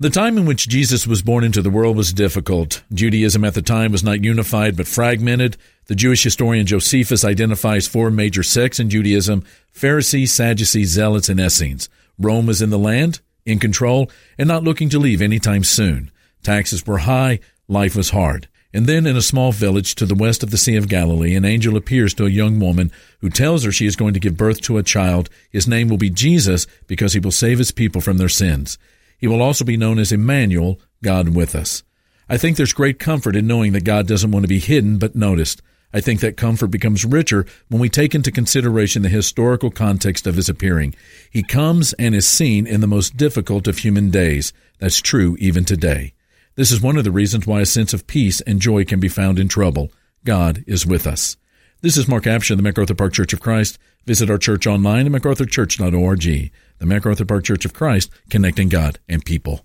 The time in which Jesus was born into the world was difficult. Judaism at the time was not unified but fragmented. The Jewish historian Josephus identifies four major sects in Judaism Pharisees, Sadducees, Zealots, and Essenes. Rome was in the land, in control, and not looking to leave anytime soon. Taxes were high, life was hard. And then in a small village to the west of the Sea of Galilee, an angel appears to a young woman who tells her she is going to give birth to a child. His name will be Jesus because he will save his people from their sins. He will also be known as Emmanuel, God with us. I think there's great comfort in knowing that God doesn't want to be hidden but noticed. I think that comfort becomes richer when we take into consideration the historical context of his appearing. He comes and is seen in the most difficult of human days. That's true even today. This is one of the reasons why a sense of peace and joy can be found in trouble. God is with us. This is Mark Apshin, the MacArthur Park Church of Christ. Visit our church online at macarthurchurch.org. The MacArthur Park Church of Christ, connecting God and people.